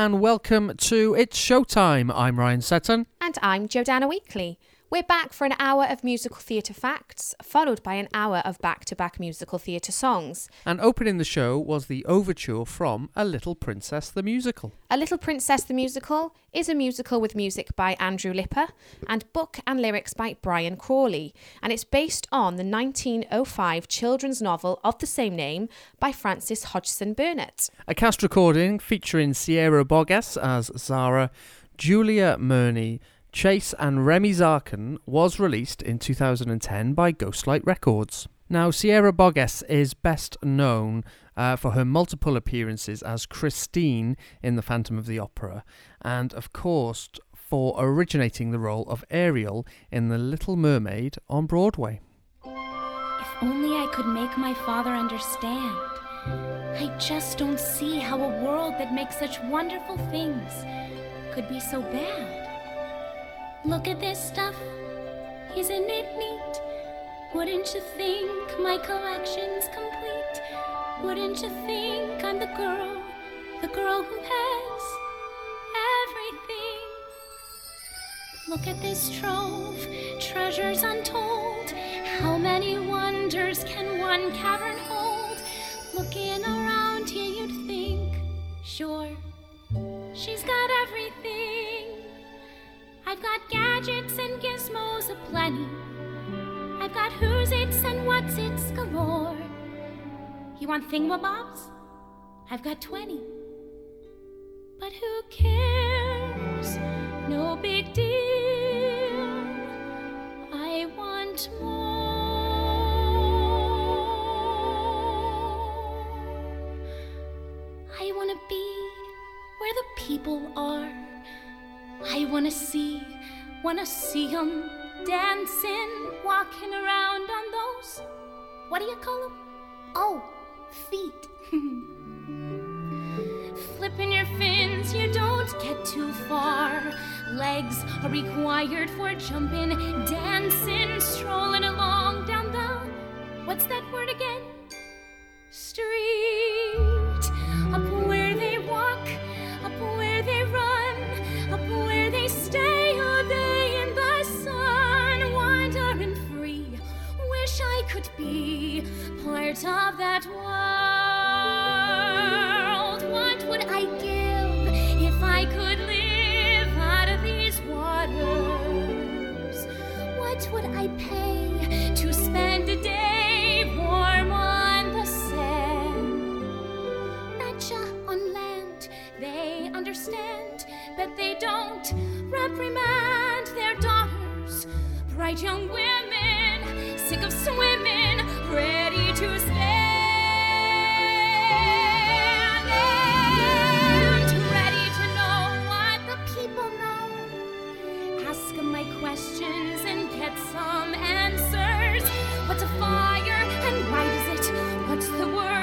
And welcome to It's Showtime. I'm Ryan Sutton. And I'm Jordana Weekly. We're back for an hour of musical theatre facts, followed by an hour of back to back musical theatre songs. And opening the show was the overture from A Little Princess the Musical. A Little Princess the Musical is a musical with music by Andrew Lippa and book and lyrics by Brian Crawley, and it's based on the 1905 children's novel of the same name by Frances Hodgson Burnett. A cast recording featuring Sierra Boggess as Zara, Julia Murney, Chase and Remy Zaken was released in 2010 by Ghostlight Records. Now, Sierra Boggess is best known uh, for her multiple appearances as Christine in The Phantom of the Opera, and of course for originating the role of Ariel in The Little Mermaid on Broadway. If only I could make my father understand. I just don't see how a world that makes such wonderful things could be so bad. Look at this stuff, isn't it neat? Wouldn't you think my collection's complete? Wouldn't you think I'm the girl, the girl who has everything? Look at this trove, treasures untold. How many wonders can one cavern hold? Looking around here, you'd think, sure, she's got. I've got gadgets and gizmos aplenty. I've got who's its and what's its galore. You want thingamabobs? I've got 20. But who cares? No big deal. I want more. I want to be where the people are. I wanna see, wanna see them dancing, walking around on those, what do you call them? Oh, feet. Flipping your fins, you don't get too far. Legs are required for jumping, dancing, strolling along down the, what's that word again? Street. Could be part of that world. What would I give if I could live out of these waters? What would I pay to spend a day warm on the sand? Betcha on land they understand, but they don't reprimand their daughters. Bright young women, sick of swimming, get some answers. What's a fire and why does it? What's the word?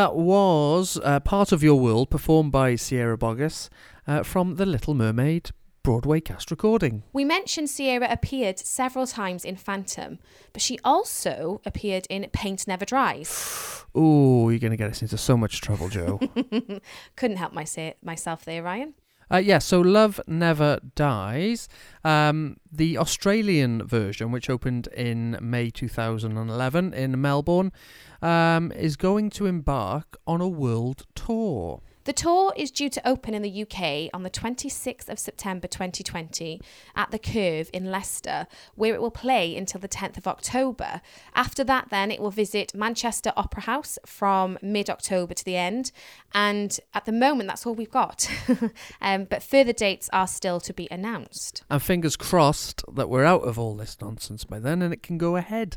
That was uh, Part of Your World performed by Sierra Boggess uh, from The Little Mermaid Broadway cast recording. We mentioned Sierra appeared several times in Phantom, but she also appeared in Paint Never Dries. Ooh, you're going to get us into so much trouble, Joe. Couldn't help my say- myself there, Ryan. Uh, yeah, so Love Never Dies. Um, the Australian version, which opened in May 2011 in Melbourne, um, is going to embark on a world tour. The tour is due to open in the UK on the 26th of September 2020 at the Curve in Leicester, where it will play until the 10th of October. After that, then it will visit Manchester Opera House from mid October to the end. And at the moment, that's all we've got. um, but further dates are still to be announced. And fingers crossed that we're out of all this nonsense by then and it can go ahead.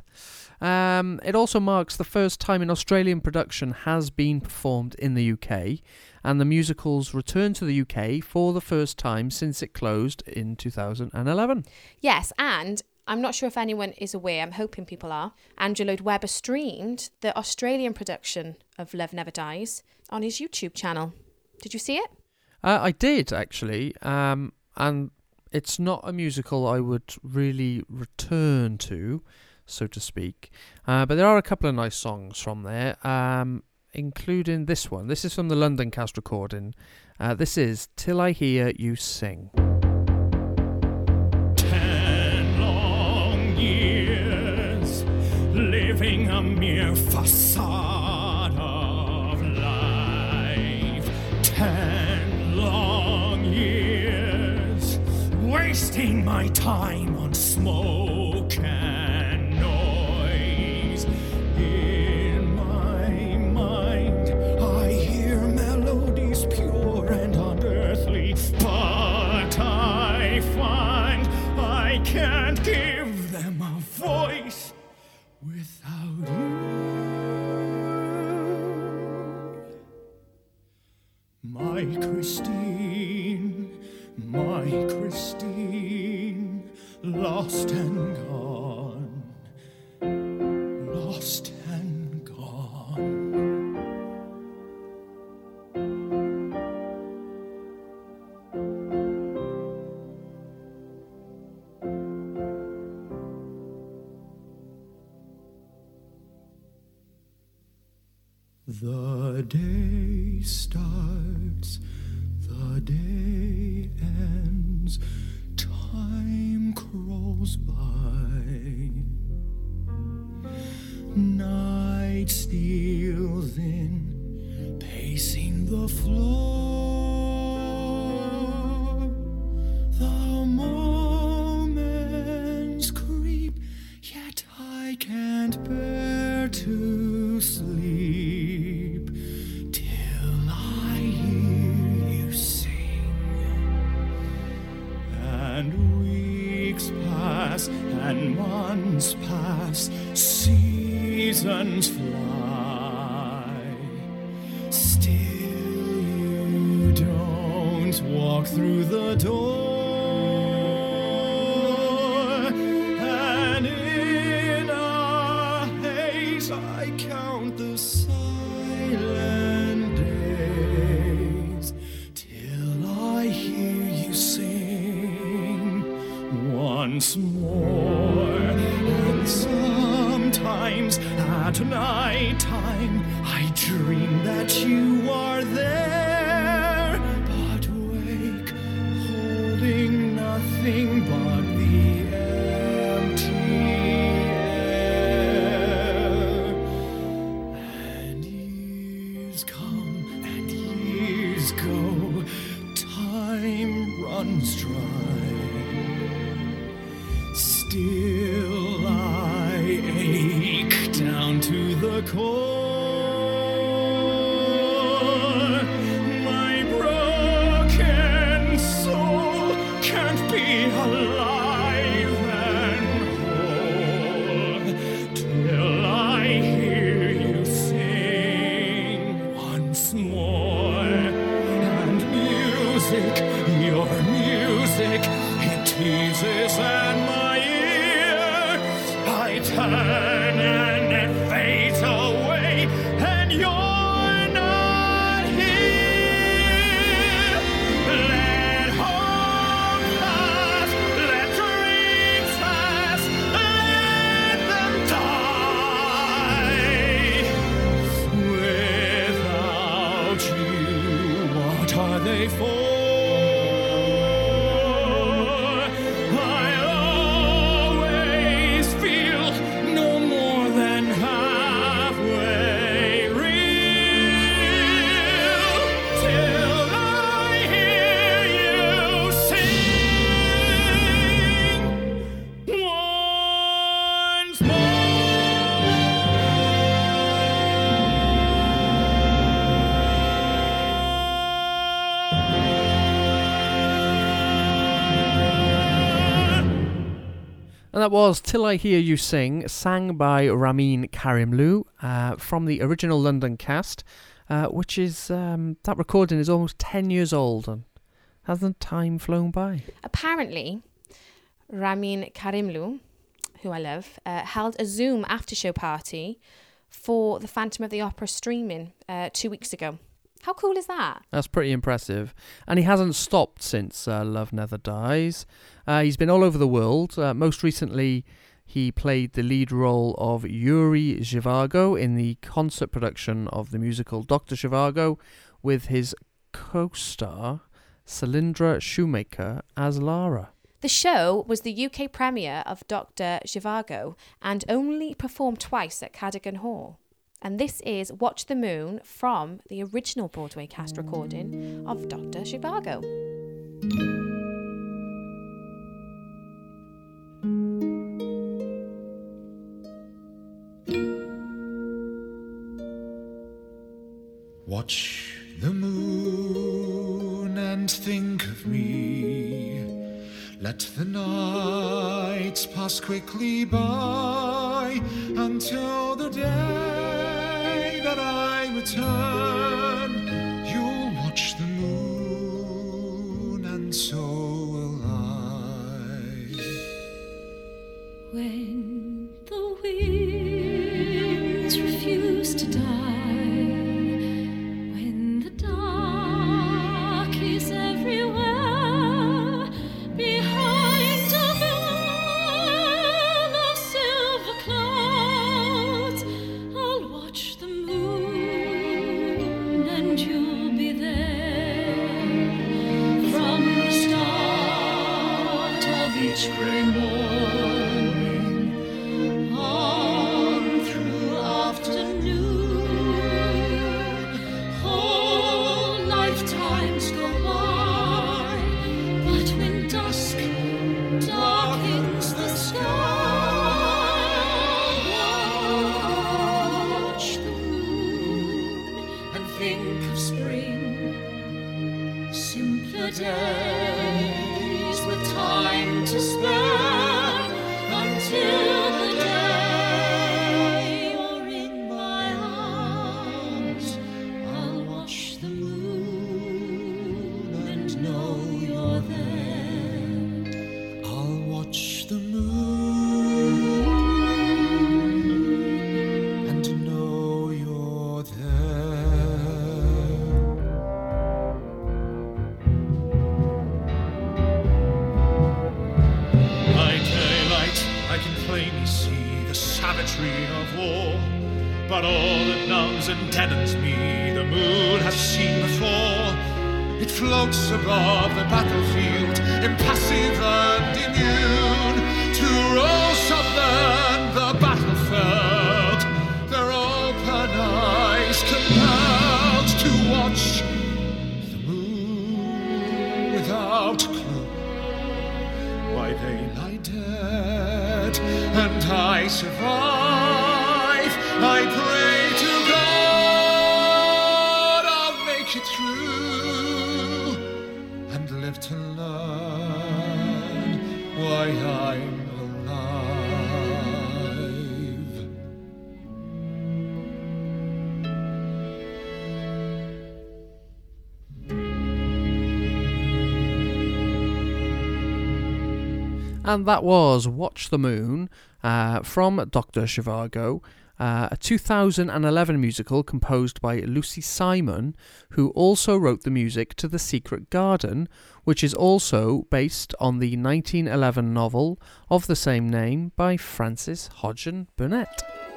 Um, it also marks the first time an Australian production has been performed in the UK, and the musical's return to the UK for the first time since it closed in 2011. Yes, and I'm not sure if anyone is aware, I'm hoping people are. Andrew Lloyd Webber streamed the Australian production of Love Never Dies on his YouTube channel. Did you see it? Uh, I did actually, um, and it's not a musical I would really return to, so to speak. Uh, but there are a couple of nice songs from there, um, including this one. This is from the London cast recording. Uh, this is Till I Hear You Sing. Ten long years living a mere facade of life. Ten long years wasting my time on smoke My Christine, my Christine, lost and gone, lost and gone. The day the day ends, time crawls by. Night steals in, pacing the floor. Walk through the door. That was Till I Hear You Sing, sang by Ramin Karimloo uh, from the original London cast, uh, which is, um, that recording is almost 10 years old. And hasn't time flown by? Apparently, Ramin Karimloo, who I love, uh, held a Zoom after show party for the Phantom of the Opera streaming uh, two weeks ago. How cool is that? That's pretty impressive. And he hasn't stopped since uh, Love Never Dies. Uh, he's been all over the world. Uh, most recently, he played the lead role of Yuri Zhivago in the concert production of the musical Dr. Zhivago with his co star, Celinde Schoenmaker, as Lara. The show was the UK premiere of Dr. Zhivago and only performed twice at Cadogan Hall. And this is Watch the Moon from the original Broadway cast recording of Dr. Zhivago. Let the nights pass quickly by until the day that I return. And that was Watch the Moon uh, from Dr. Zhivago, uh, a 2011 musical composed by Lucy Simon, who also wrote the music to The Secret Garden, which is also based on the 1911 novel of the same name by Frances Hodgson Burnett.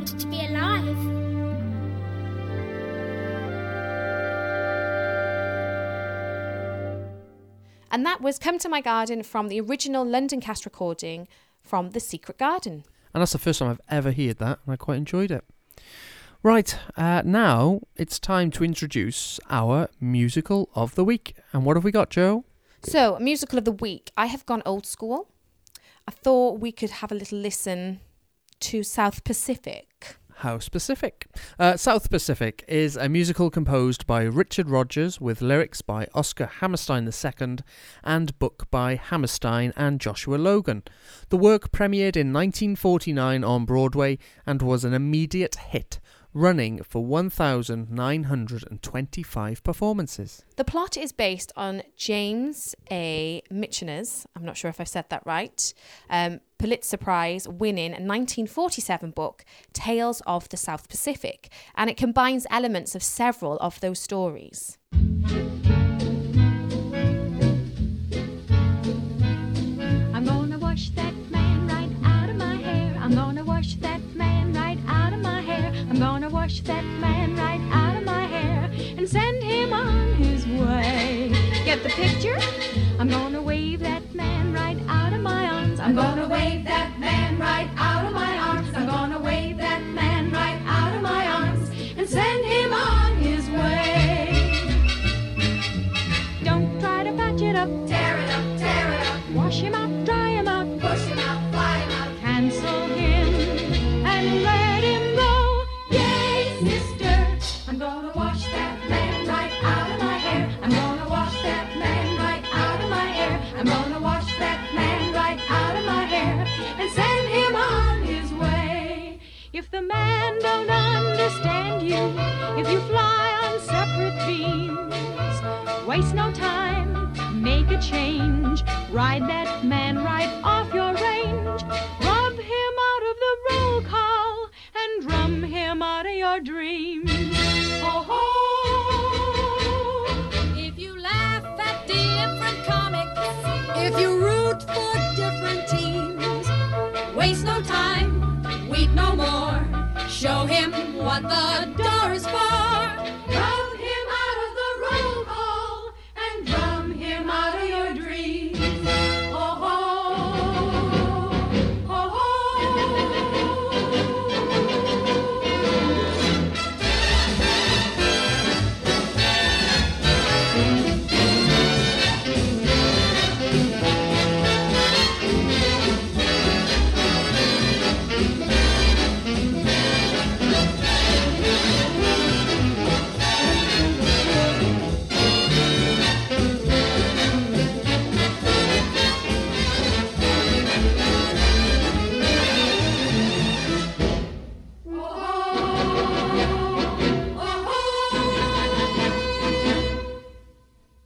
World that want it to be alive. And that was Come to My Garden from the original London cast recording from The Secret Garden. And that's the first time I've ever heard that, and I quite enjoyed it. Right, uh, now it's time to introduce our musical of the week. And what have we got, Joe? So, musical of the week. I have gone old school. I thought we could have a little listen to South Pacific. How specific? Uh, South Pacific is a musical composed by Richard Rodgers with lyrics by Oscar Hammerstein II and book by Hammerstein and Joshua Logan. The work premiered in 1949 on Broadway and was an immediate hit, running for 1,925 performances. The plot is based on James A. Michener's, I'm not sure if I said that right, um, Pulitzer Prize winning 1947 book, Tales of the South Pacific, and it combines elements of several of those stories. I'm gonna wash that gonna that man right out of my hair and send him on his way. Get the picture? I'm gonna wave that man right out of my arms. I'm gonna wave that man right out of my arms. If you fly on separate beams, waste no time, make a change, ride that man right off your range, rub him out of the roll call, and drum him out of your dreams. Ho! If you laugh at different comics, if you root for different teams, waste no time, wait no more. Show him what the door is for.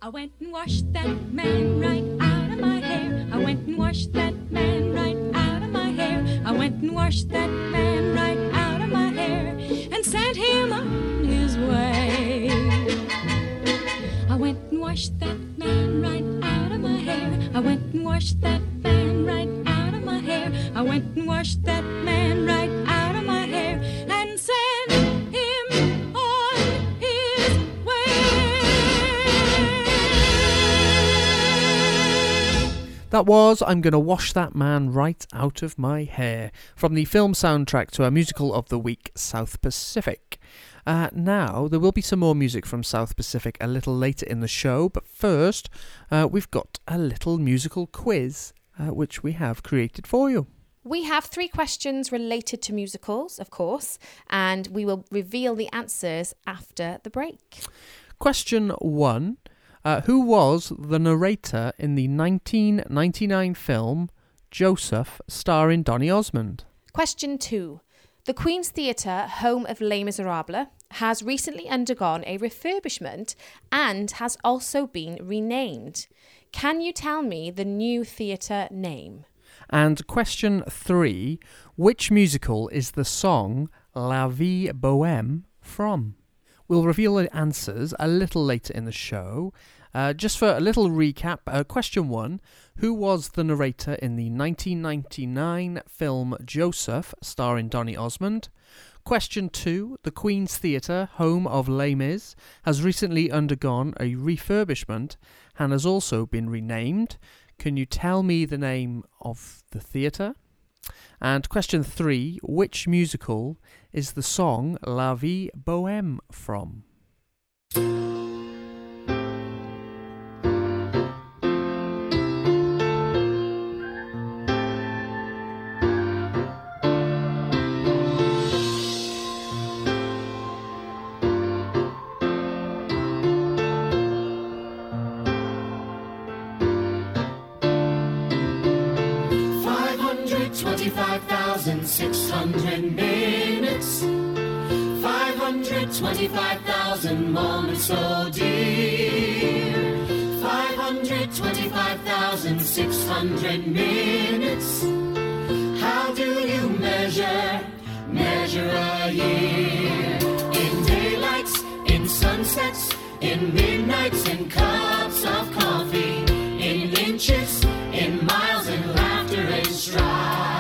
I went and washed that man right out of my hair. I went and washed that man right out of my hair. I went and washed that man right out of my hair and sent him on his way. I went and washed that man right out of my hair. I went and washed that man right out of my hair. I went and washed that That was I'm Gonna Wash That Man Right Out of My Hair from the film soundtrack to our musical of the week, South Pacific. Uh, now, there will be some more music from South Pacific a little later in the show, but first, uh, we've got a little musical quiz uh, which we have created for you. We have three questions related to musicals, of course, and we will reveal the answers after the break. Question one uh, Who was the narrator in the 1999 film Joseph, starring Donny Osmond? Question two. The Queen's Theatre, home of Les Miserables, has recently undergone a refurbishment and has also been renamed. Can you tell me the new theatre name? And question three Which musical is the song La Vie Bohème from? We'll reveal the answers a little later in the show. Uh, just for a little recap, uh, question one Who was the narrator in the 1999 film Joseph, starring Donny Osmond? Question two The Queen's Theatre, home of Les Mis, has recently undergone a refurbishment and has also been renamed. Can you tell me the name of the theatre? And question three Which musical is the song La Vie Bohème from? 25,000 moments so dear. 525,600 minutes. How do you measure, measure a year? In daylights, in sunsets, in midnights, in cups of coffee, in inches, in miles, in laughter and strife.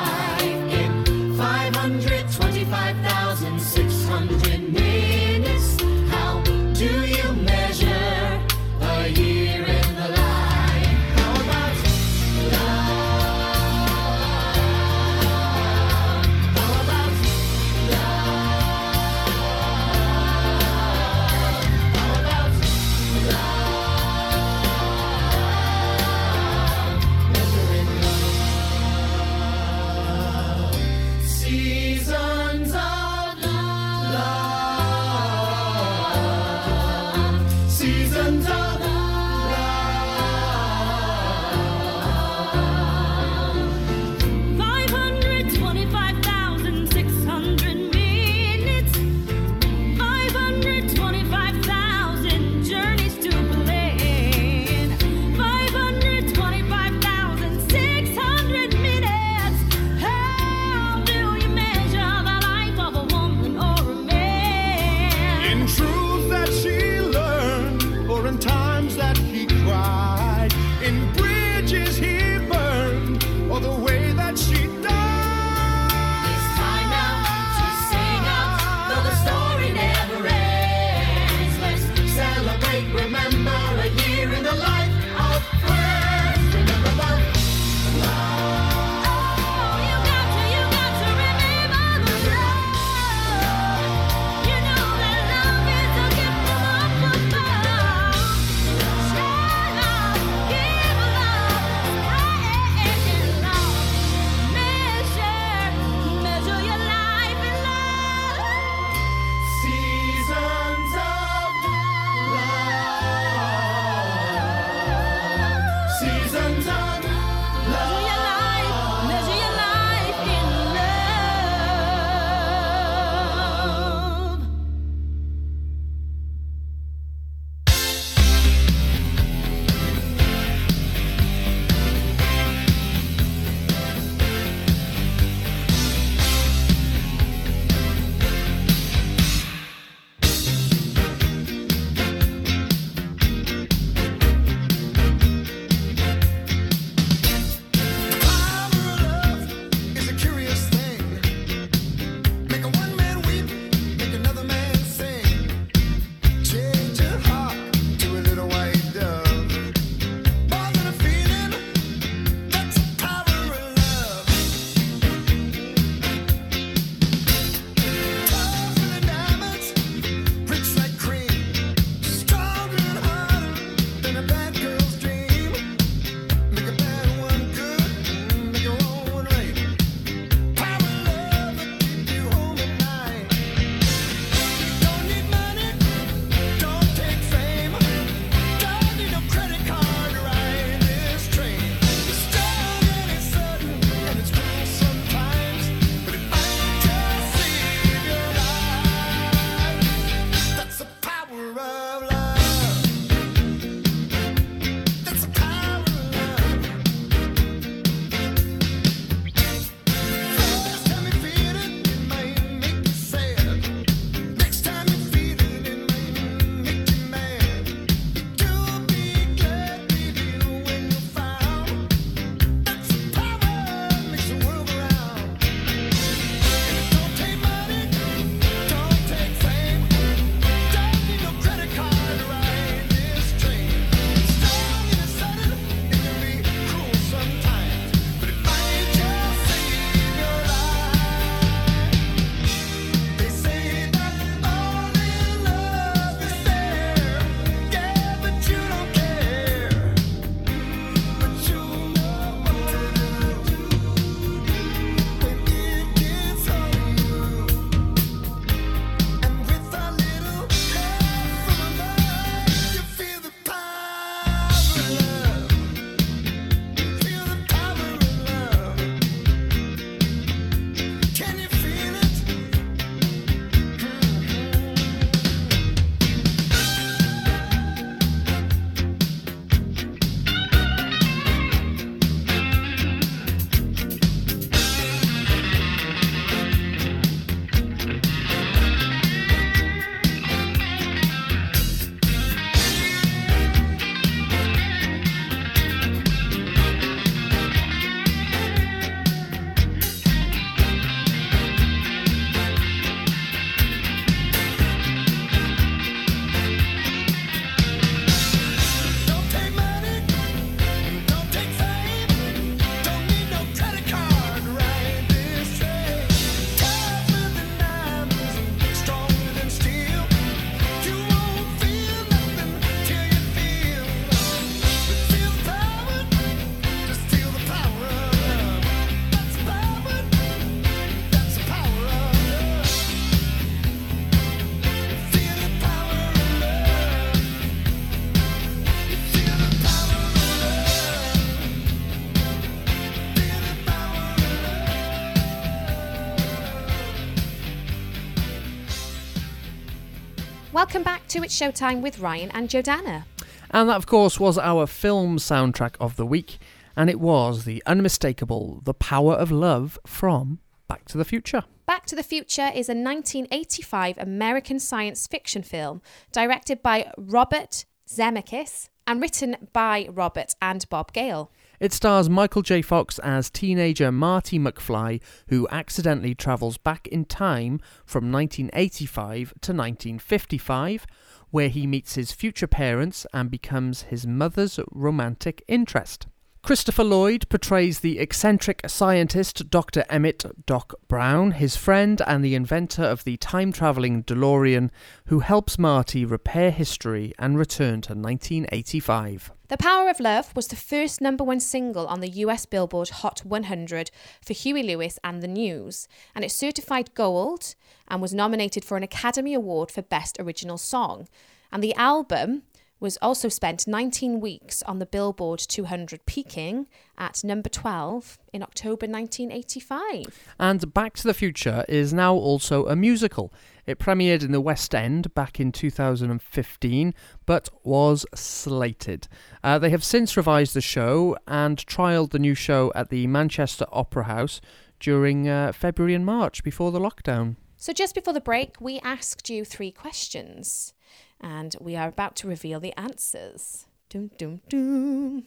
To It's Showtime with Ryan and Jordana. And that, of course, was our film soundtrack of the week, and it was the unmistakable The Power of Love from Back to the Future. Back to the Future is a 1985 American science fiction film directed by Robert Zemeckis and written by Robert and Bob Gale. It stars Michael J. Fox as teenager Marty McFly, who accidentally travels back in time from 1985 to 1955, where he meets his future parents and becomes his mother's romantic interest. Christopher Lloyd portrays the eccentric scientist Dr. Emmett Doc Brown, his friend and the inventor of the time traveling DeLorean, who helps Marty repair history and return to 1985. The Power of Love was the first number one single on the US Billboard Hot 100 for Huey Lewis and the News, and it certified gold and was nominated for an Academy Award for Best Original Song. And the album was also spent 19 weeks on the Billboard 200, peaking at number 12 in October 1985. And Back to the Future is now also a musical. It premiered in the West End back in 2015, but was slated. Uh, they have since revised the show and trialled the new show at the Manchester Opera House during uh, February and March before the lockdown. So, just before the break, we asked you three questions, and we are about to reveal the answers. Doom, doom, doom.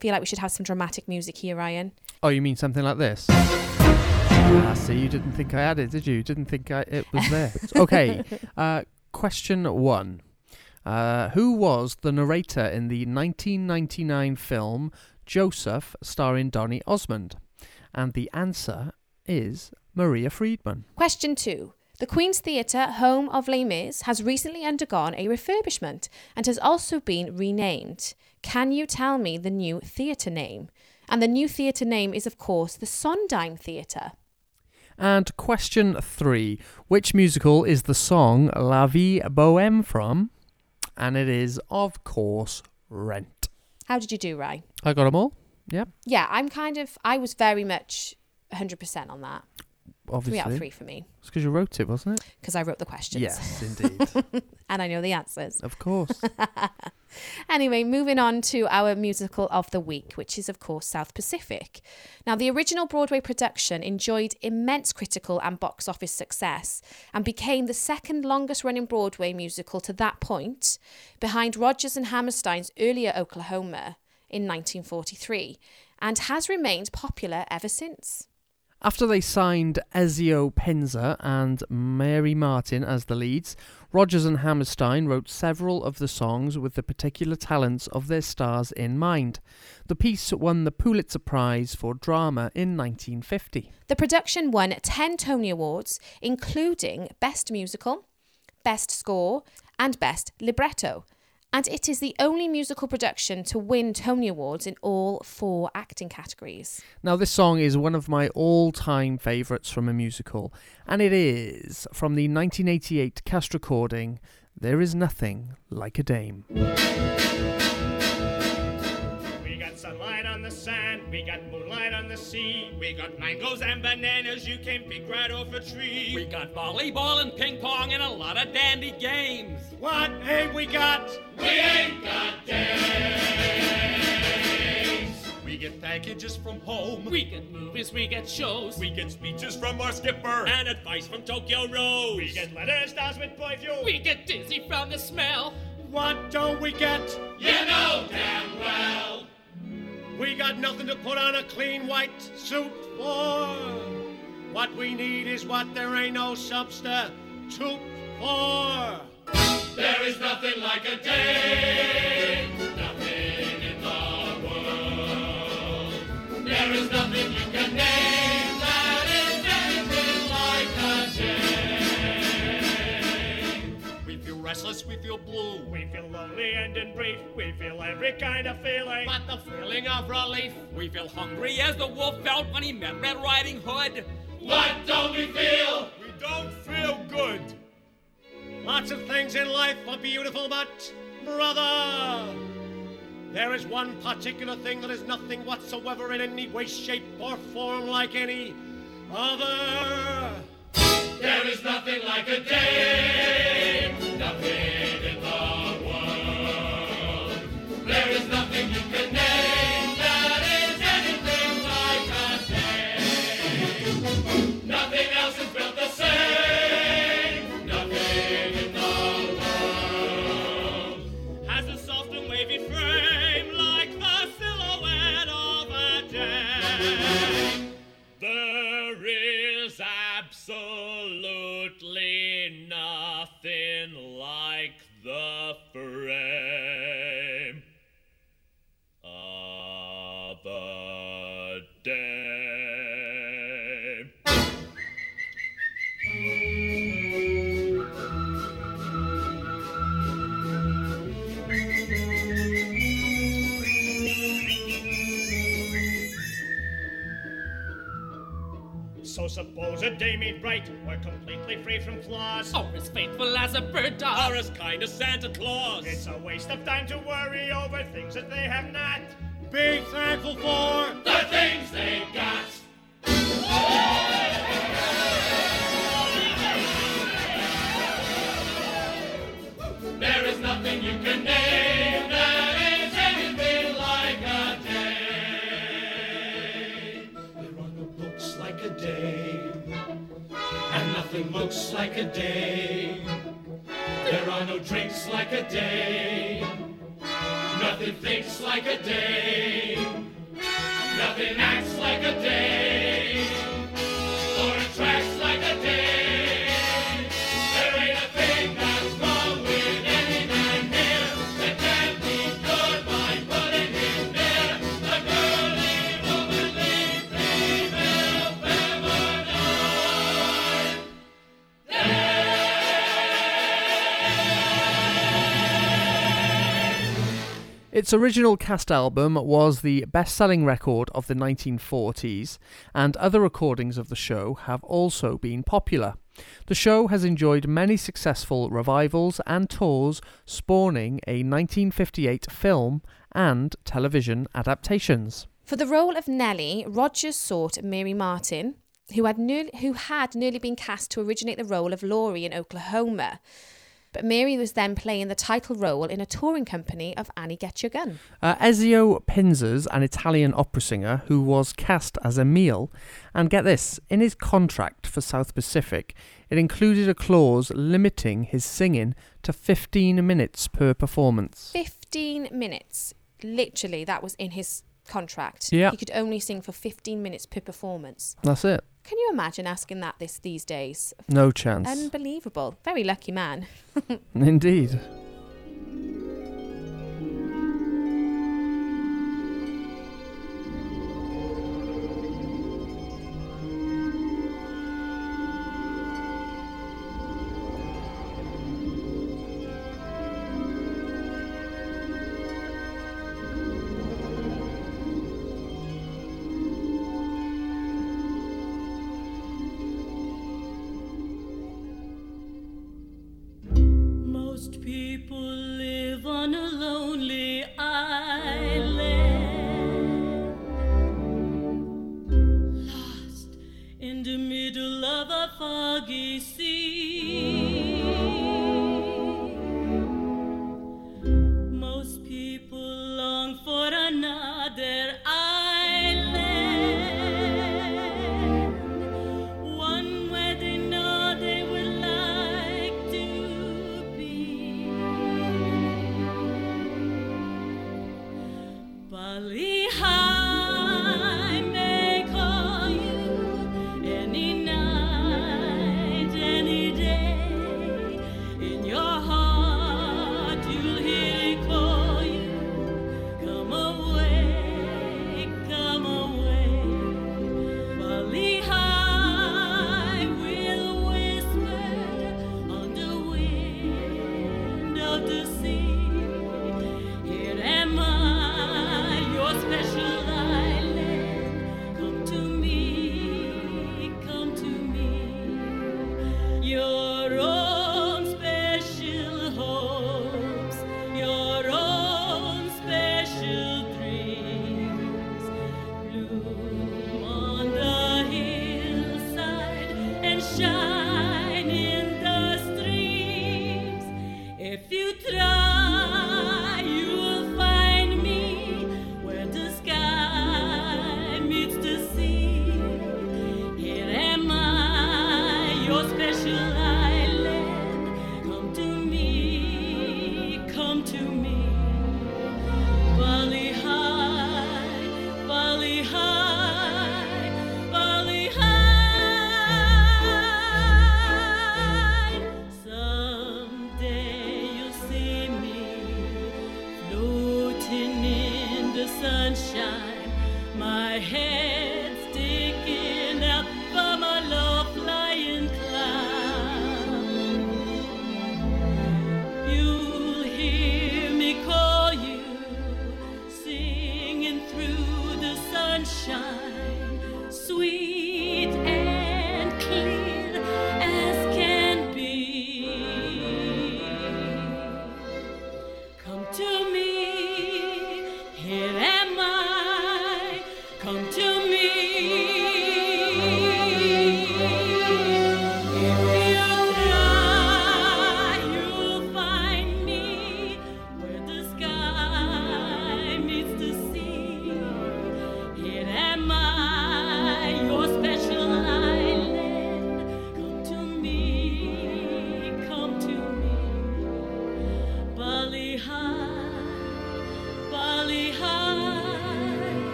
Feel like we should have some dramatic music here, Ryan. Oh, you mean something like this? Ah, see, you didn't think I had it, did you? You didn't think I, it was there. okay, uh, question one. Uh, who was the narrator in the 1999 film Joseph, starring Donny Osmond? And the answer is Maria Friedman. Question two. The Queen's Theatre, home of Les Mis, has recently undergone a refurbishment and has also been renamed. Can you tell me the new theatre name? And the new theatre name is, of course, the Sondheim Theatre. And question three. Which musical is the song La Vie Bohème from? And it is, of course, Rent. How did you do, Ryan? I got them all? Yep, Yeah, I'm kind of, I was very much 100% on that. Obviously. Three out of three for me It's because you wrote it, wasn't it? because I wrote the questions. Yes, indeed. and I know the answers. of course. Anyway, moving on to our musical of the week, which is, of course, South Pacific. Now, the original Broadway production enjoyed immense critical and box office success and became the second longest running Broadway musical to that point, behind Rodgers and Hammerstein's earlier Oklahoma in 1943, and has remained popular ever since. After they signed Ezio Pinza and Mary Martin as the leads, Rodgers and Hammerstein wrote several of the songs with the particular talents of their stars in mind. The piece won the Pulitzer Prize for Drama in 1950. The production won 10 Tony Awards, including Best Musical, Best Score, and Best Libretto. And it is the only musical production to win Tony Awards in all four acting categories. Now, this song is one of my all time favourites from a musical, and it is from the 1988 cast recording There Is Nothing Like a Dame. We got moonlight on the sea. We got mangoes and bananas, you can pick right off a tree. We got volleyball and ping pong and a lot of dandy games. What ain't we got? We ain't got days. We get packages from home. We get movies, we get shows. We get speeches from our skipper. and advice from Tokyo Rose. We get letters stars with boy fuel. We get dizzy from the smell. What don't we get? You know damn well. We got nothing to put on a clean white suit for. What we need is what there ain't no substitute for. There is nothing like a day. Nothing in the world. There is nothing restless, we feel blue. We feel lonely and in brief. We feel every kind of feeling. But the feeling of relief, we feel hungry as the wolf felt when he met Red Riding Hood. What don't we feel? We don't feel good. Lots of things in life are beautiful, but, brother, there is one particular thing that is nothing whatsoever in any way, shape, or form like any other. There is nothing like a day. A day made right, we're completely free from flaws. Or as faithful as a bird dog. Or as kind as Santa Claus. It's a waste of time to worry over things that they have not. Be thankful for the things they got. Looks like a day. There are no drinks like a day. Nothing thinks like a day. Nothing acts like a day. Or attracts Its original cast album was the best selling record of the 1940s, and other recordings of the show have also been popular. The show has enjoyed many successful revivals and tours, spawning a 1958 film and television adaptations. For the role of Nellie, Rodgers sought Mary Martin, who had, nearly, who had nearly been cast to originate the role of Laurey in Oklahoma. But Mary was then playing the title role in a touring company of Annie Get Your Gun. Uh, Ezio Pinzas, an Italian opera singer who was cast as Emile, and get this, in his contract for South Pacific, it included a clause limiting his singing to 15 minutes per performance. 15 minutes. Literally, that was in his contract. Yeah. He could only sing for 15 minutes per performance. That's it. Can you imagine asking that this these days? No chance. Unbelievable. Very lucky man. Indeed.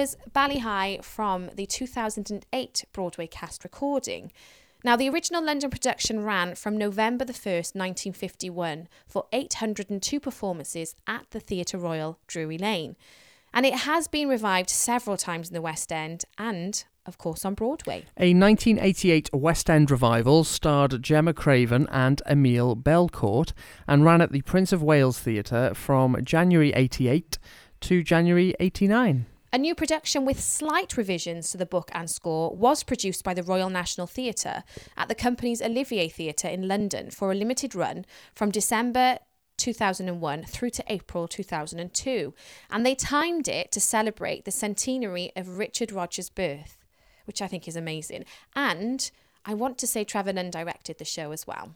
Was Bali Ha'i from the 2008 Broadway cast recording. Now, the original London production ran from November the 1st, 1951, for 802 performances at the Theatre Royal, Drury Lane. And it has been revived several times in the West End and, of course, on Broadway. A 1988 West End revival starred Gemma Craven and Emile Belcourt and ran at the Prince of Wales Theatre from January 88 to January 89. A new production with slight revisions to the book and score was produced by the Royal National Theatre at the company's Olivier Theatre in London for a limited run from December 2001 through to April 2002, and they timed it to celebrate the centenary of Richard Rodgers' birth, which I think is amazing. And I want to say Trevor Nunn directed the show as well.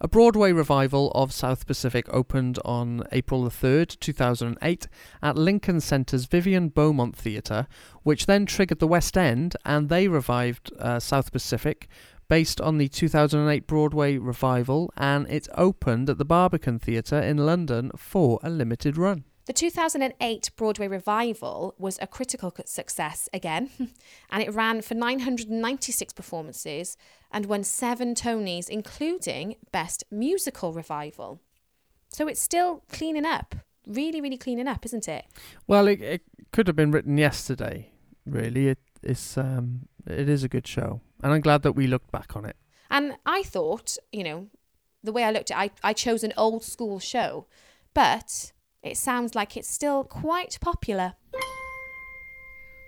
A Broadway revival of South Pacific opened on April the 3rd, 2008 at Lincoln Centre's Vivian Beaumont Theatre, which then triggered the West End and they revived uh, South Pacific based on the 2008 Broadway revival and it opened at the Barbican Theatre in London for a limited run. The 2008 Broadway revival was a critical success again, and it ran for 996 performances and won seven Tonys, including Best Musical Revival. So it's still cleaning up. Really, really cleaning up, isn't it? Well, it, it could have been written yesterday. Really, it, it's um, it is a good show, and I'm glad that we looked back on it. And I thought, you know, the way I looked at it, I, I chose an old school show, but it sounds like it's still quite popular.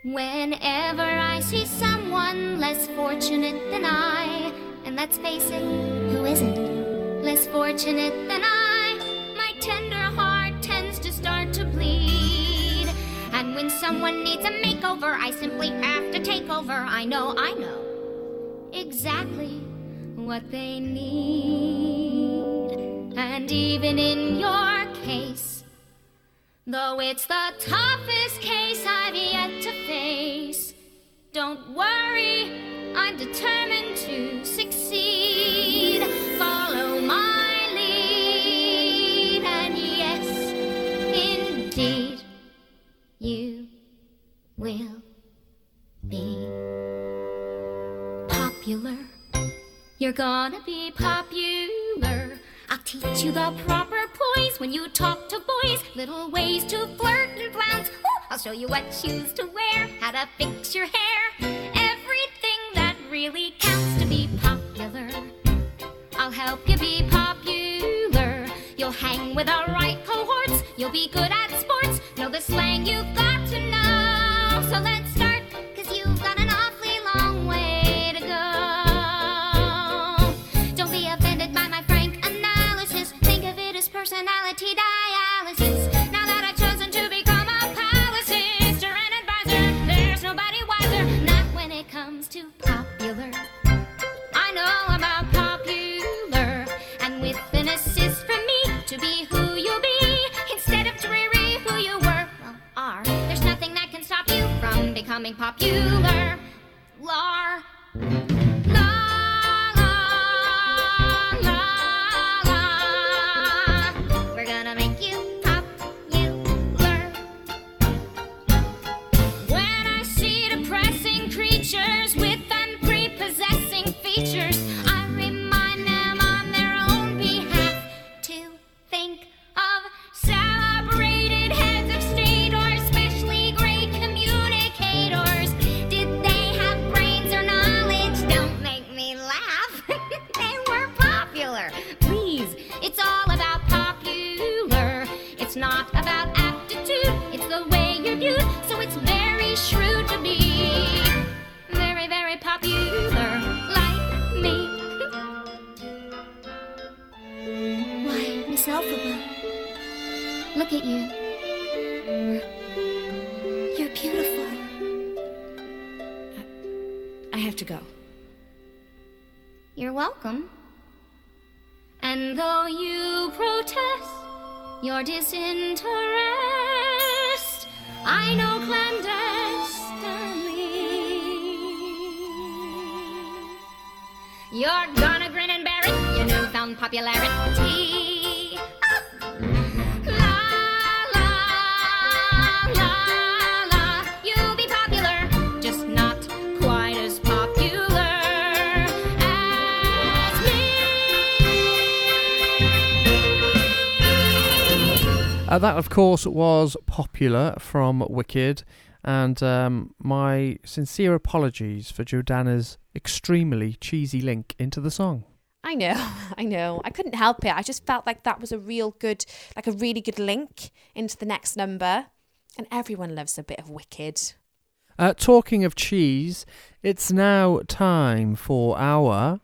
Whenever I see someone less fortunate than I, and let's face it, who isn't? Less fortunate than I, my tender heart tends to start to bleed. And when someone needs a makeover, I simply have to take over. I know, I know exactly what they need. And even in your Though it's the toughest case I've yet to face, don't worry, I'm determined to succeed. Follow my lead, and yes, indeed, you will be popular. You're gonna be popular. I'll teach you the proper when you talk to boys. Little ways to flirt and glance. Ooh, I'll show you what shoes to wear, how to fix your hair. Everything that really counts to be popular. I'll help you be popular. You'll hang with the right cohorts. You'll be good at sports. Know the slang you've got popular. Lar. Your disinterest, I Uh, that, of course, was popular from Wicked, and um, my sincere apologies for Jordana's extremely cheesy link into the song. I know, I know. I couldn't help it. I just felt like that was a real good, like a really good link into the next number. And everyone loves a bit of Wicked. Uh, talking of cheese, it's now time for our.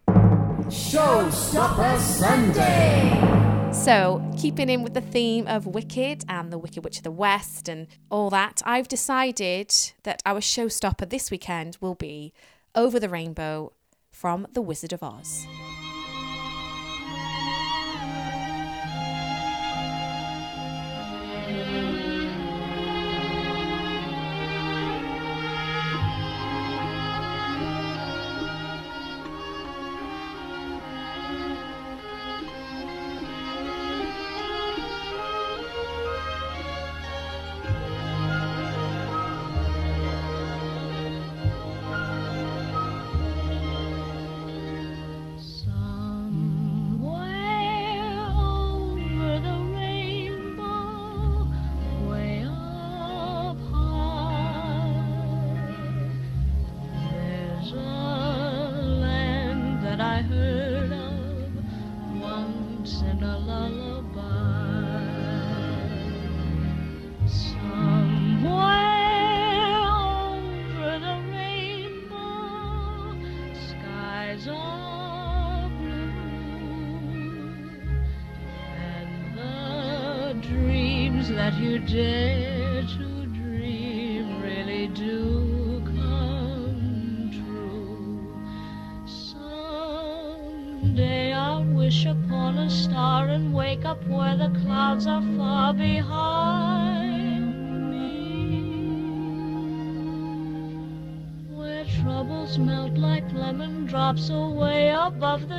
Showstopper Sunday! So, keeping in with the theme of Wicked and the Wicked Witch of the West and all that, I've decided that our showstopper this weekend will be Over the Rainbow from The Wizard of Oz.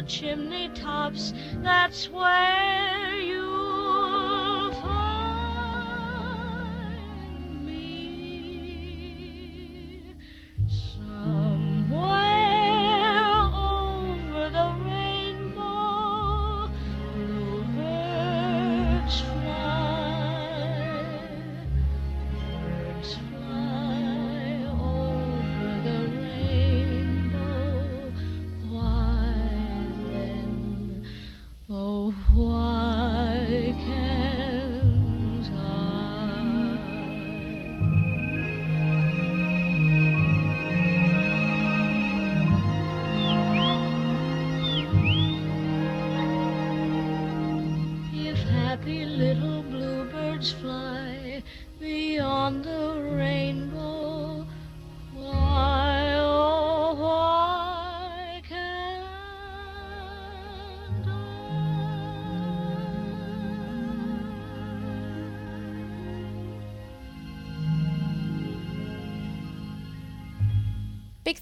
Chimney tops. That's where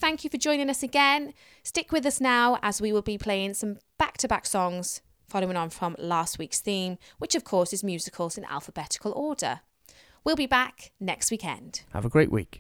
thank you for joining us again. Stick with us now as we will be playing some back to back songs following on from last week's theme, which of course is musicals in alphabetical order. We'll be back next weekend. Have a great week.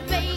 to be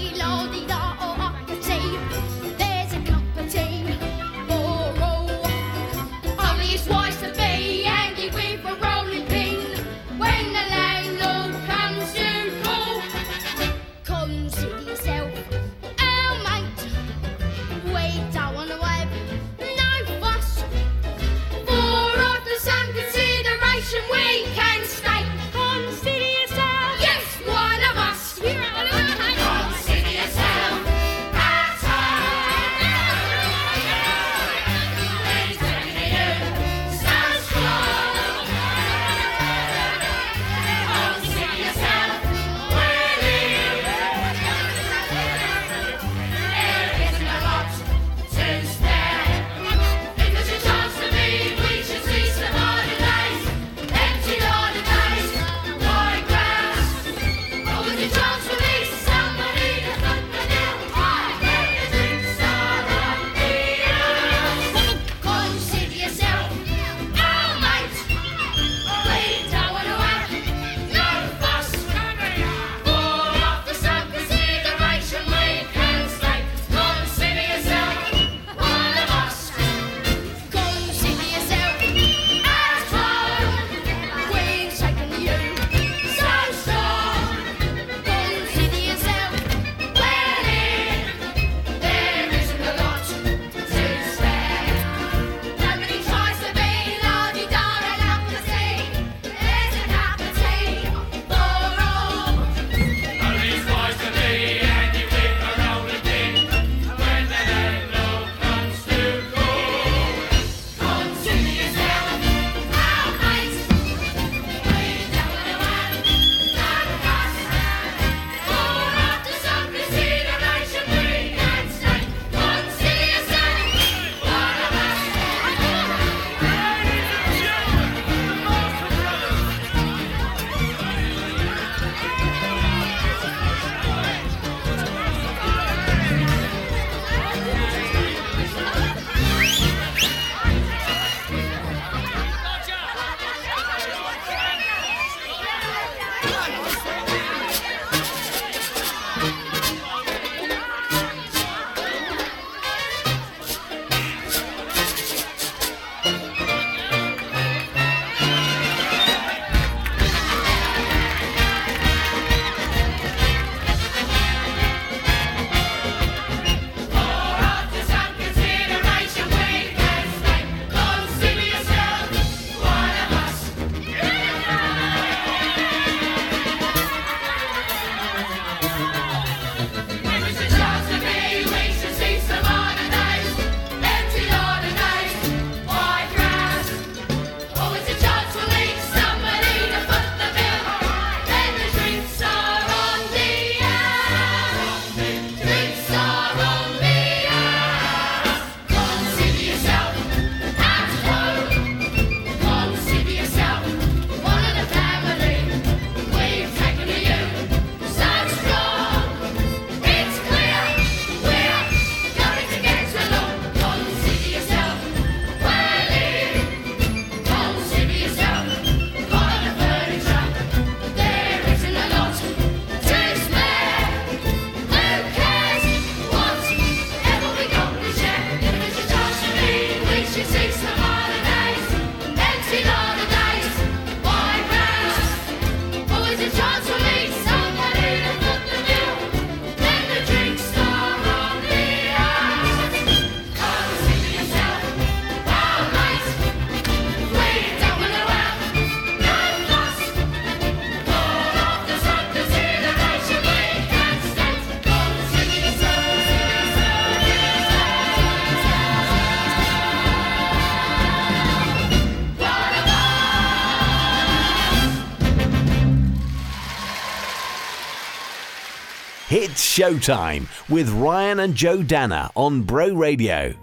showtime with Ryan and Jordana on Bro Radio.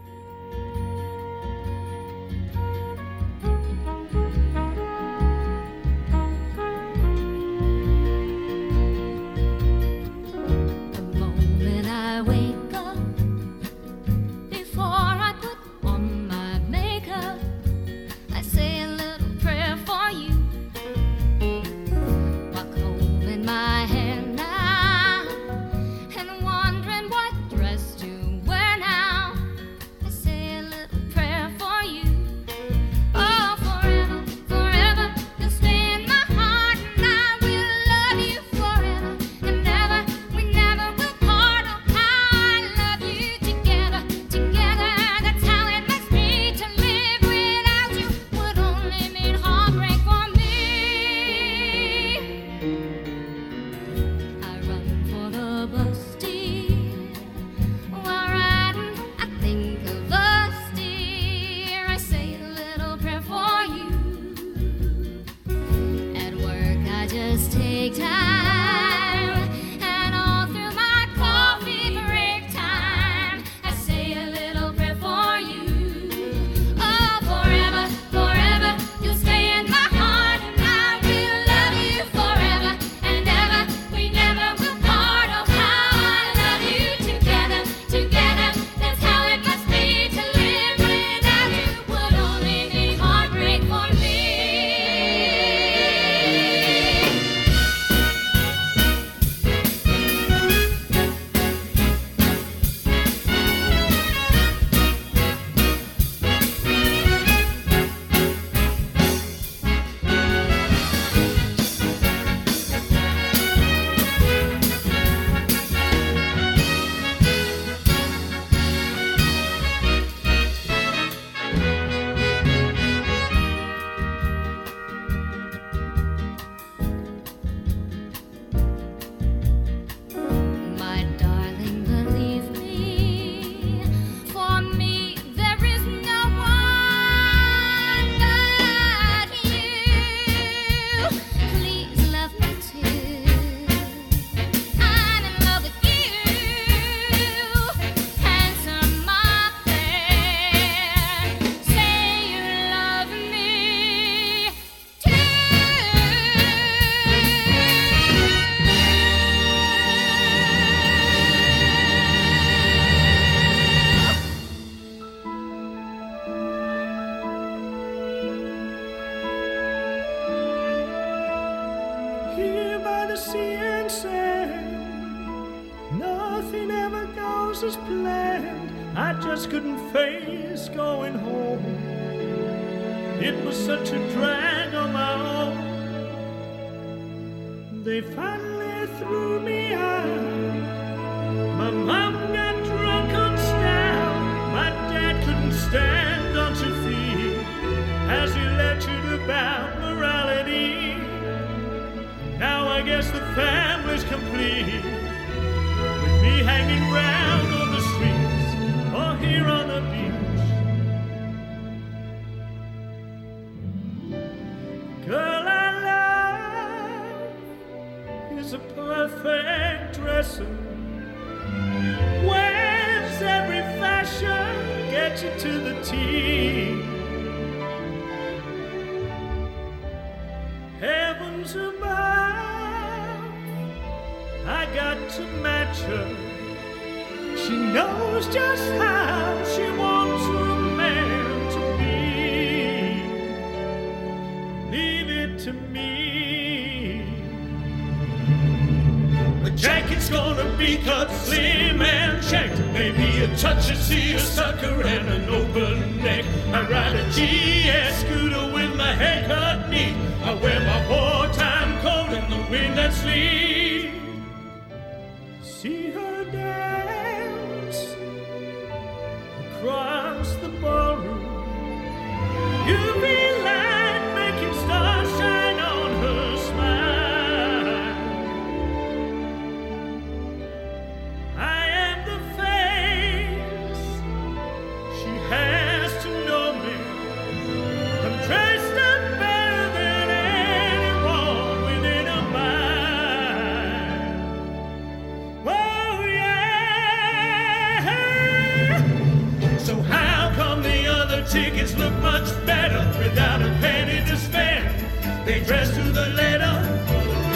They dress to the letter.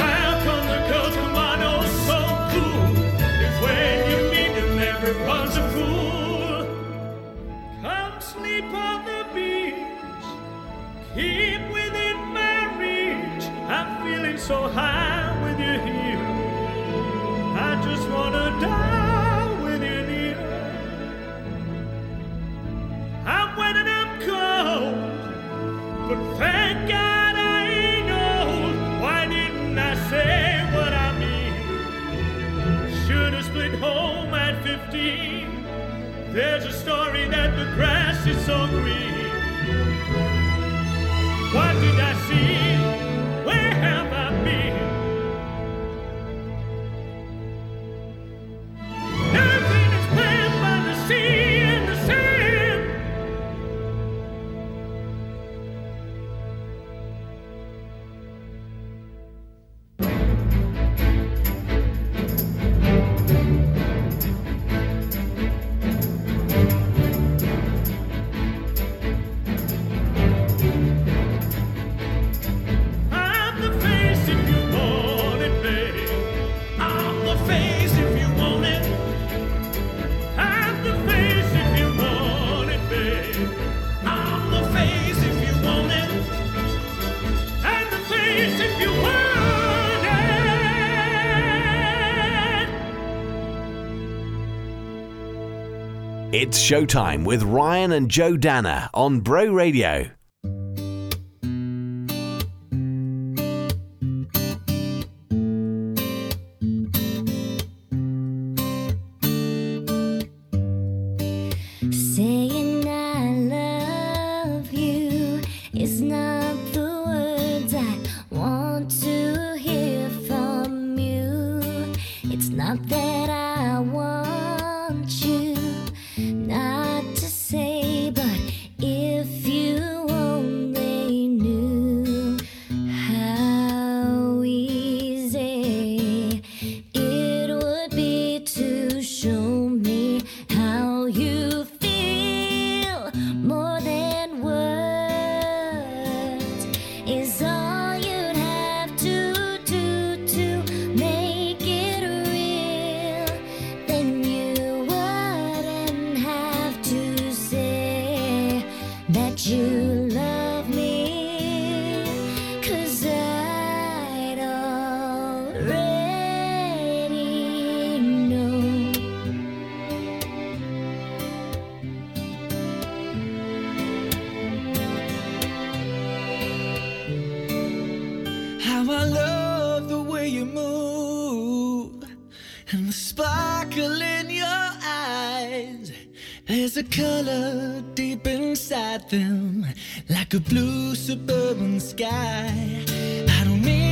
How come the girls come on oh so cool? If when you meet them, everyone's a fool. Come sleep on the beach. Keep within my reach. I'm feeling so high with you here. I just wanna die. There's a story that the grass is so green. What did I see? It's Showtime with Ryan and Jordana on Bro Radio. suburban sky. I don't mean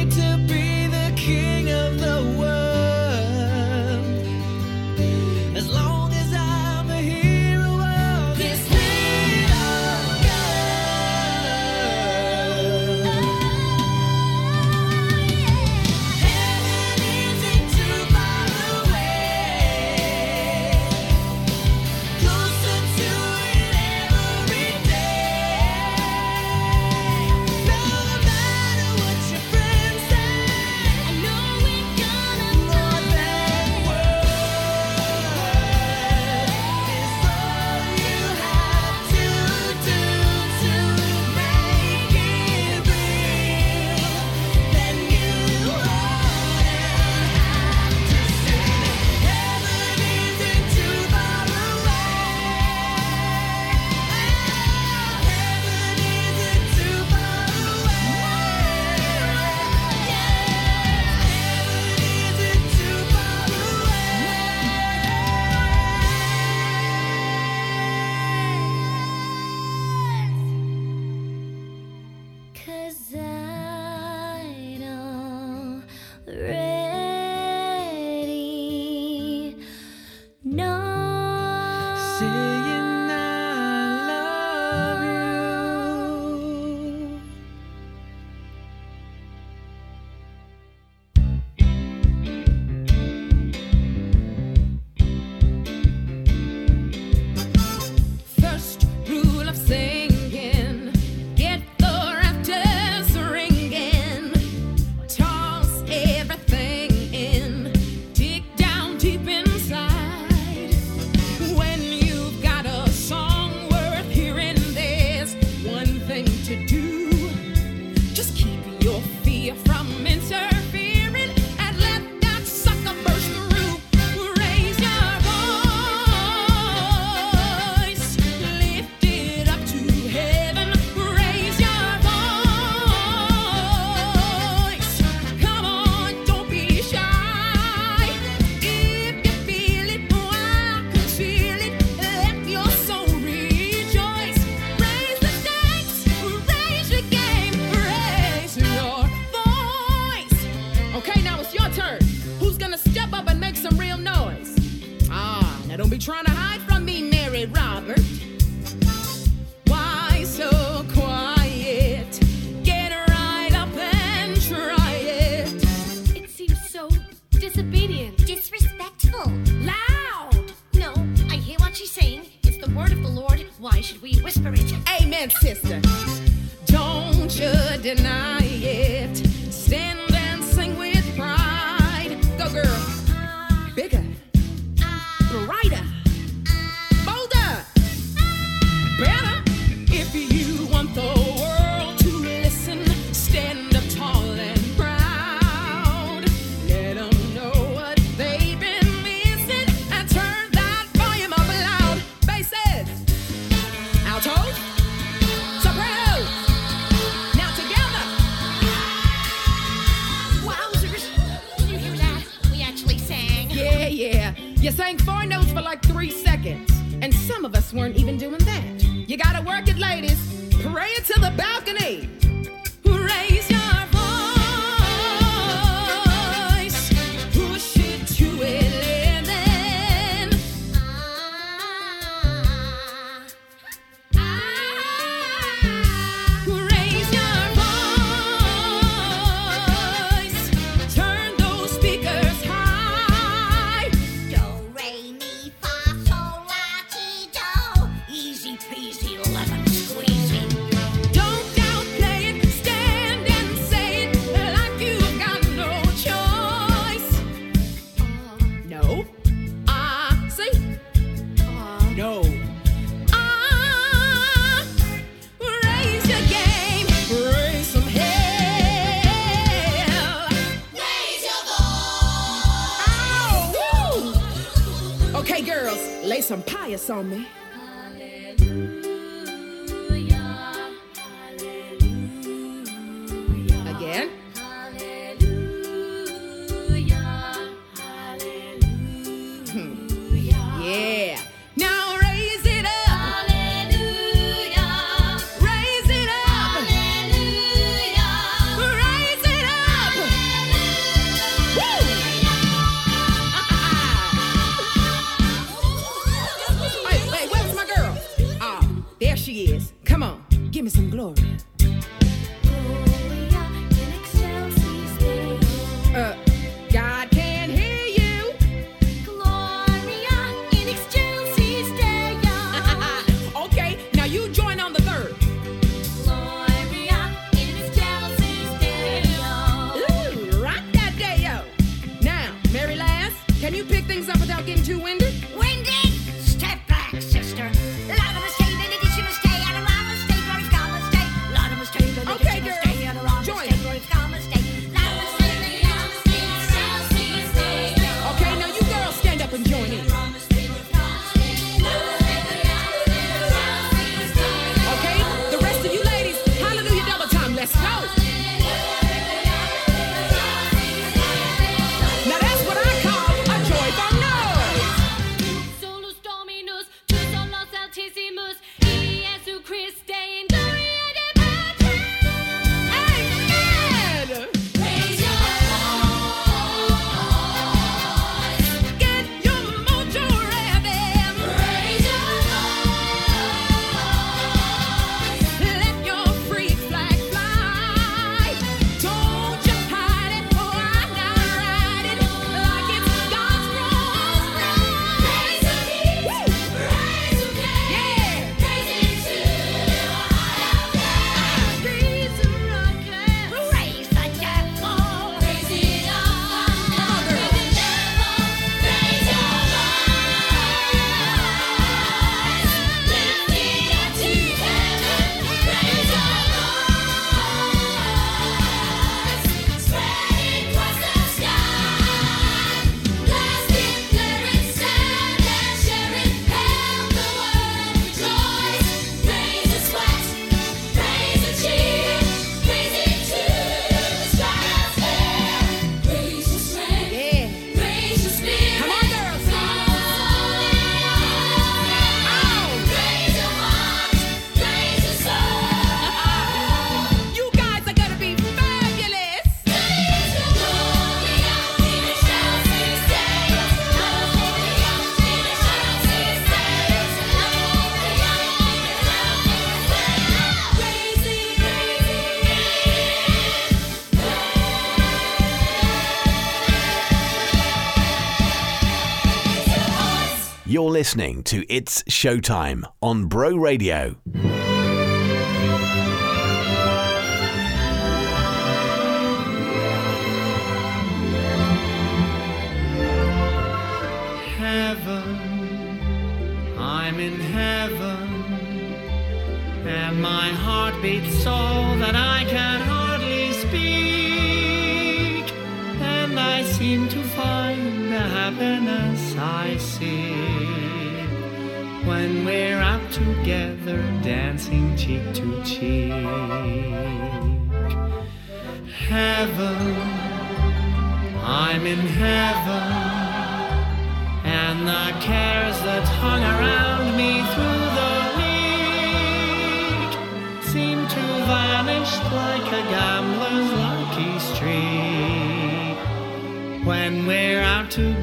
listening to It's Showtime on Bro Radio.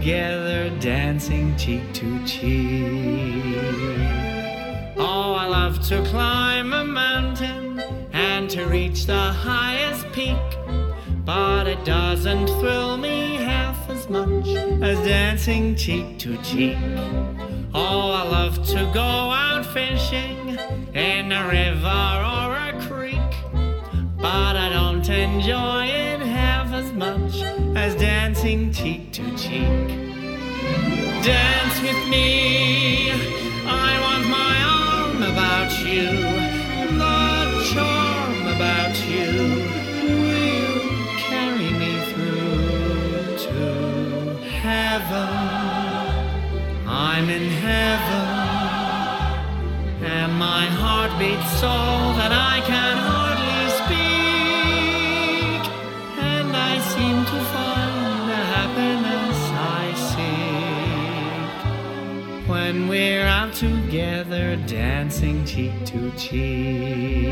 Together dancing cheek to cheek. Oh, I love to climb a mountain and to reach the highest peak, but it doesn't thrill me half as much as dancing cheek to cheek. Oh, I love to go out fishing in a river or a creek, but I don't enjoy as much as dancing cheek to cheek. Dance with me, I want my arm about you, the charm about you will carry me through to heaven. I'm in heaven, and my heart beats so together dancing cheek to cheek.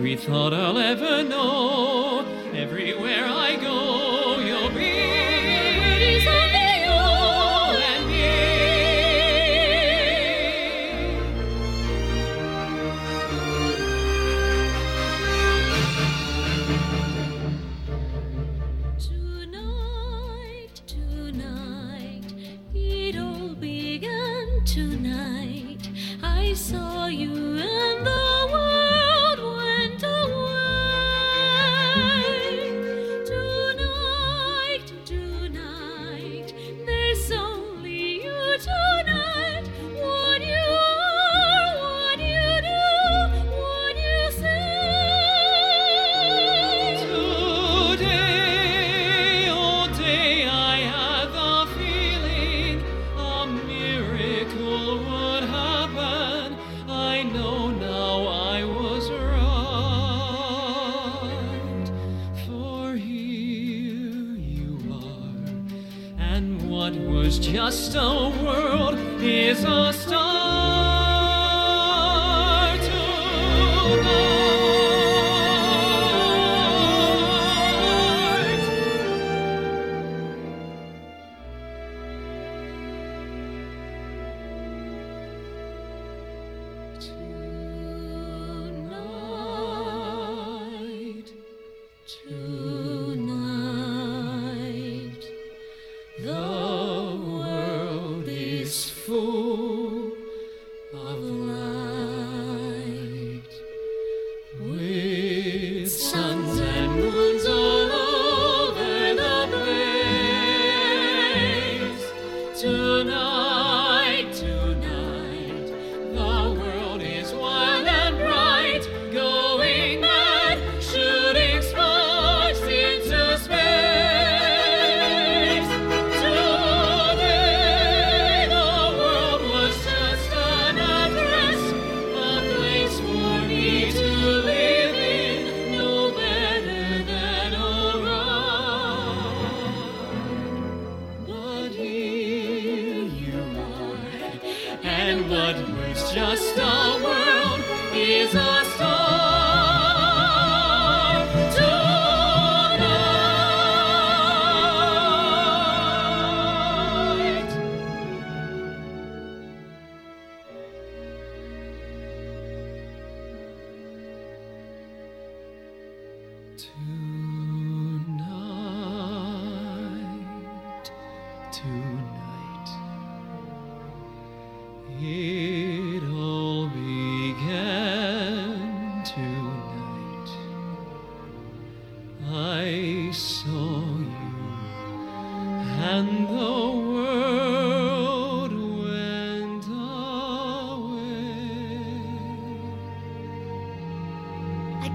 Every thought I'll ever know. Everywhere I go,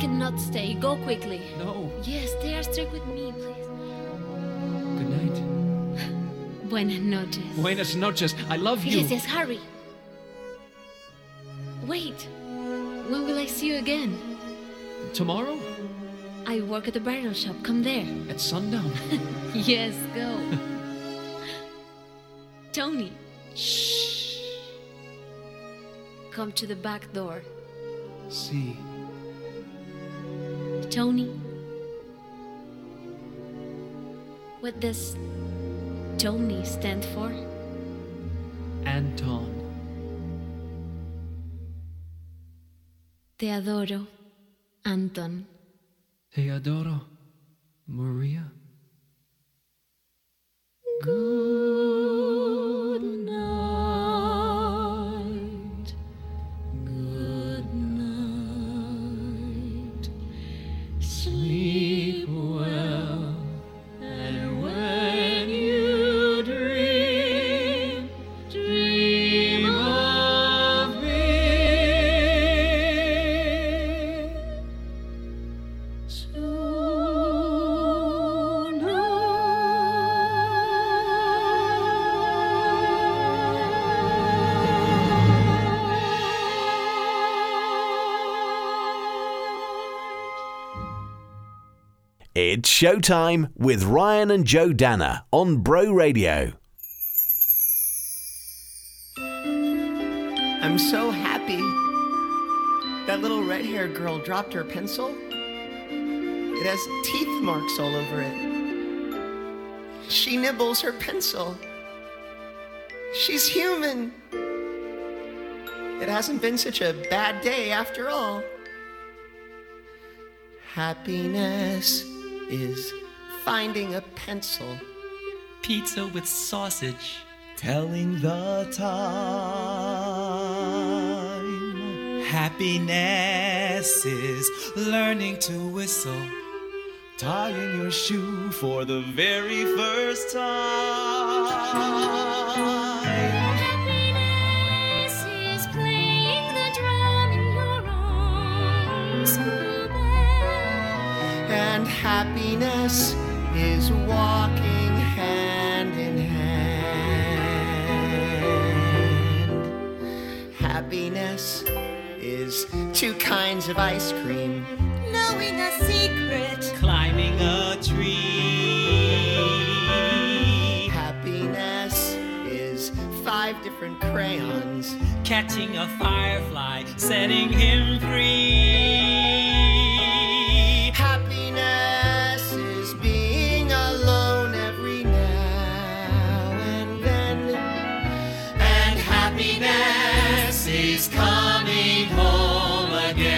cannot stay. Go quickly. No. Yes, stay strict with me, please. Good night. Buenas noches. Buenas noches. I love you. Yes, yes, hurry. Wait. When will I see you again? Tomorrow I work at the bridal shop. Come there. at sundown. Yes, go. Tony. Shh. Come to the back door. See. Tony. What does Tony stand for? Anton. Te adoro, Anton. Te adoro, Maria. Good showtime with Ryan and Jordana on Bro Radio. I'm so happy. That little red haired girl dropped her pencil. It has teeth marks all over it. She nibbles her pencil. She's human. It hasn't been such a bad day after all. Happiness is finding a pencil. Pizza with sausage. Telling the time. Happiness is learning to whistle. Tying your shoe for the very first time. happiness is walking hand in hand. Happiness is two kinds of ice cream, knowing a secret, climbing a tree. Happiness is five different crayons, catching a firefly, setting him free. happiness is coming home again.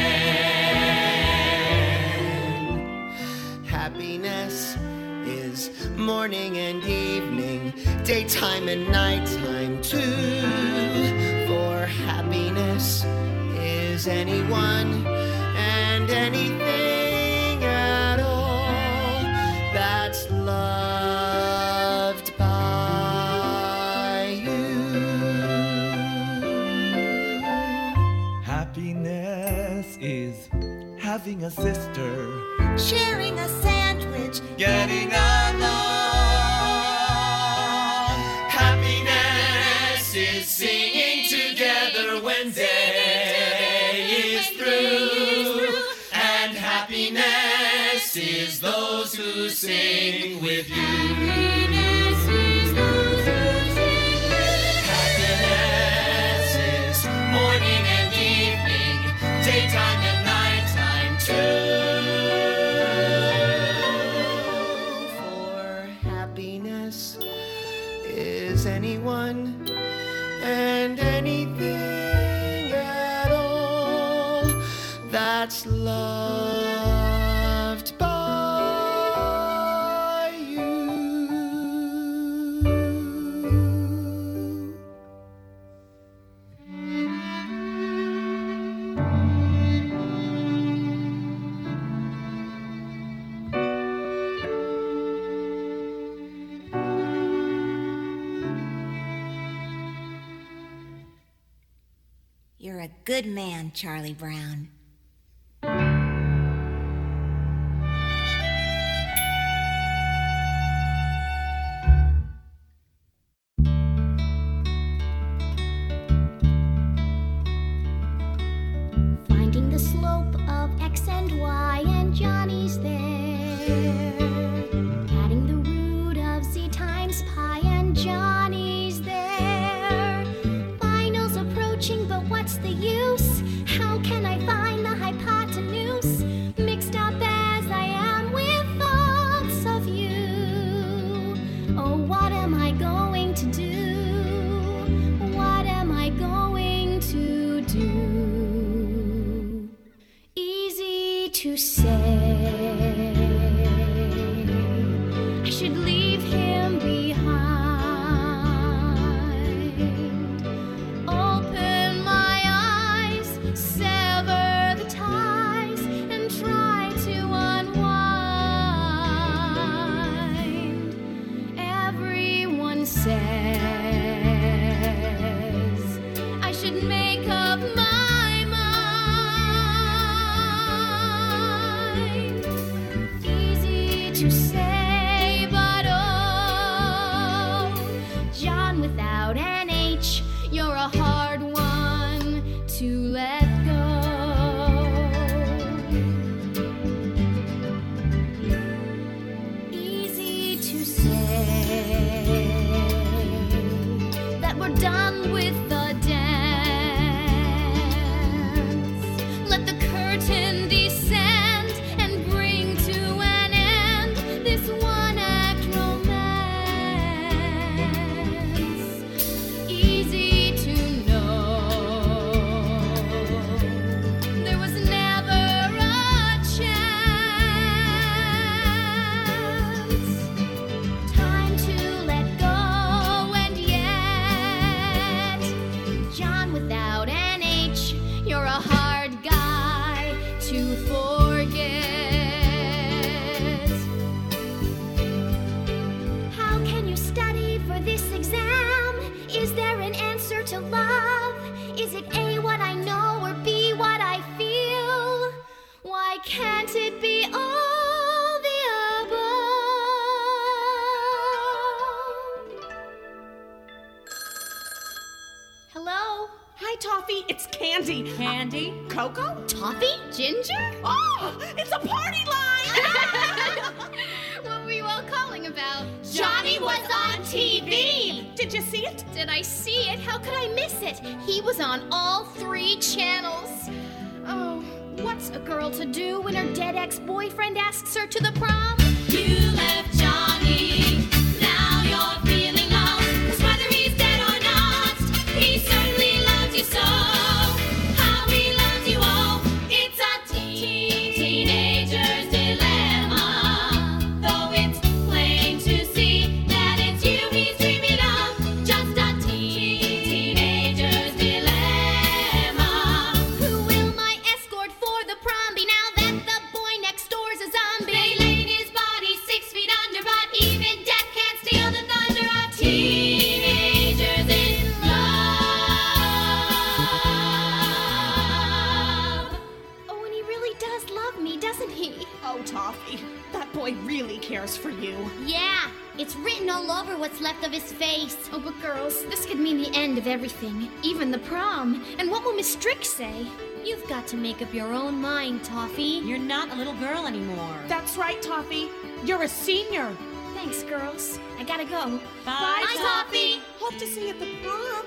Happiness is morning and evening, daytime and nighttime too. For happiness is anyone having a sister, sharing a sandwich, getting along. Happiness is singing together when day is through, and happiness is those who sing with you. good man, Charlie Brown. hard one to let Toffee? Ginger? Oh, it's a party line! what were you all calling about? Johnny was on TV! Did you see it? Did I see it? How could I miss it? He was on all three channels. Oh, what's a girl to do when her dead ex boyfriend asks her to the prom? everything, even the prom. And what will Miss Strick say? You've got to make up your own mind, Toffee. You're not a little girl anymore. That's right, Toffee. You're a senior. Thanks, girls. I gotta go. Bye, Bye Toffee. Toffee. Hope to see you at the prom.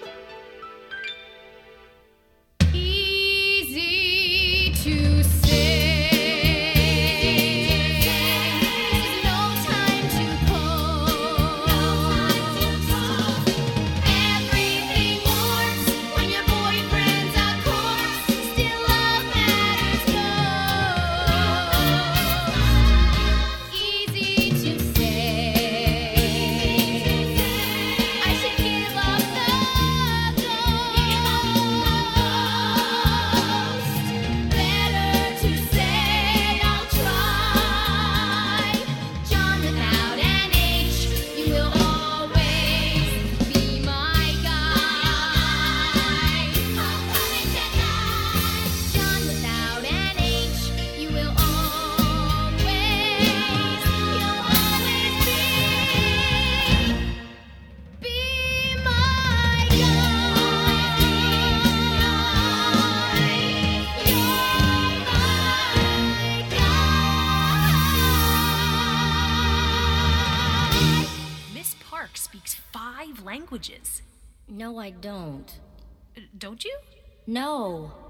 don't you? No.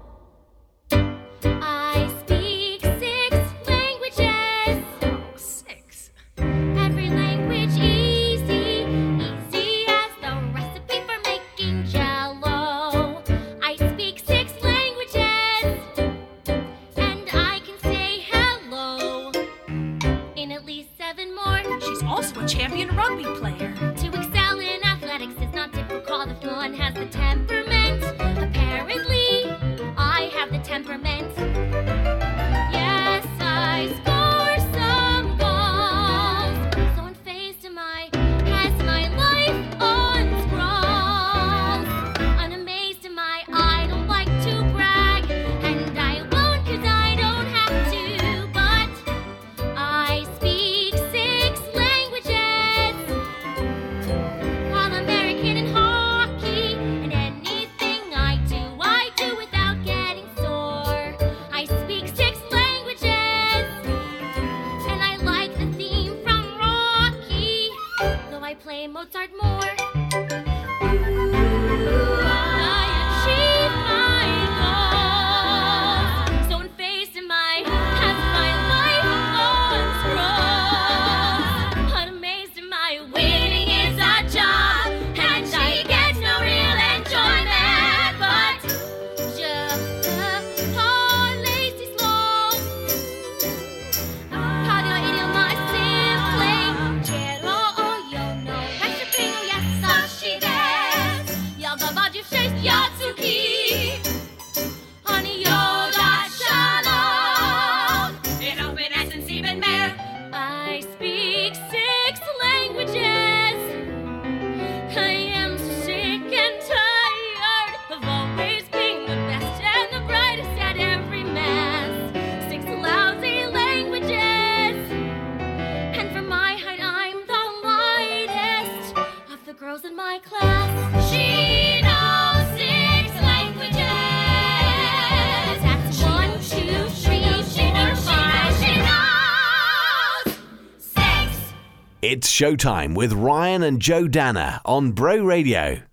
Showtime with Ryan and Jordana on Bro Radio.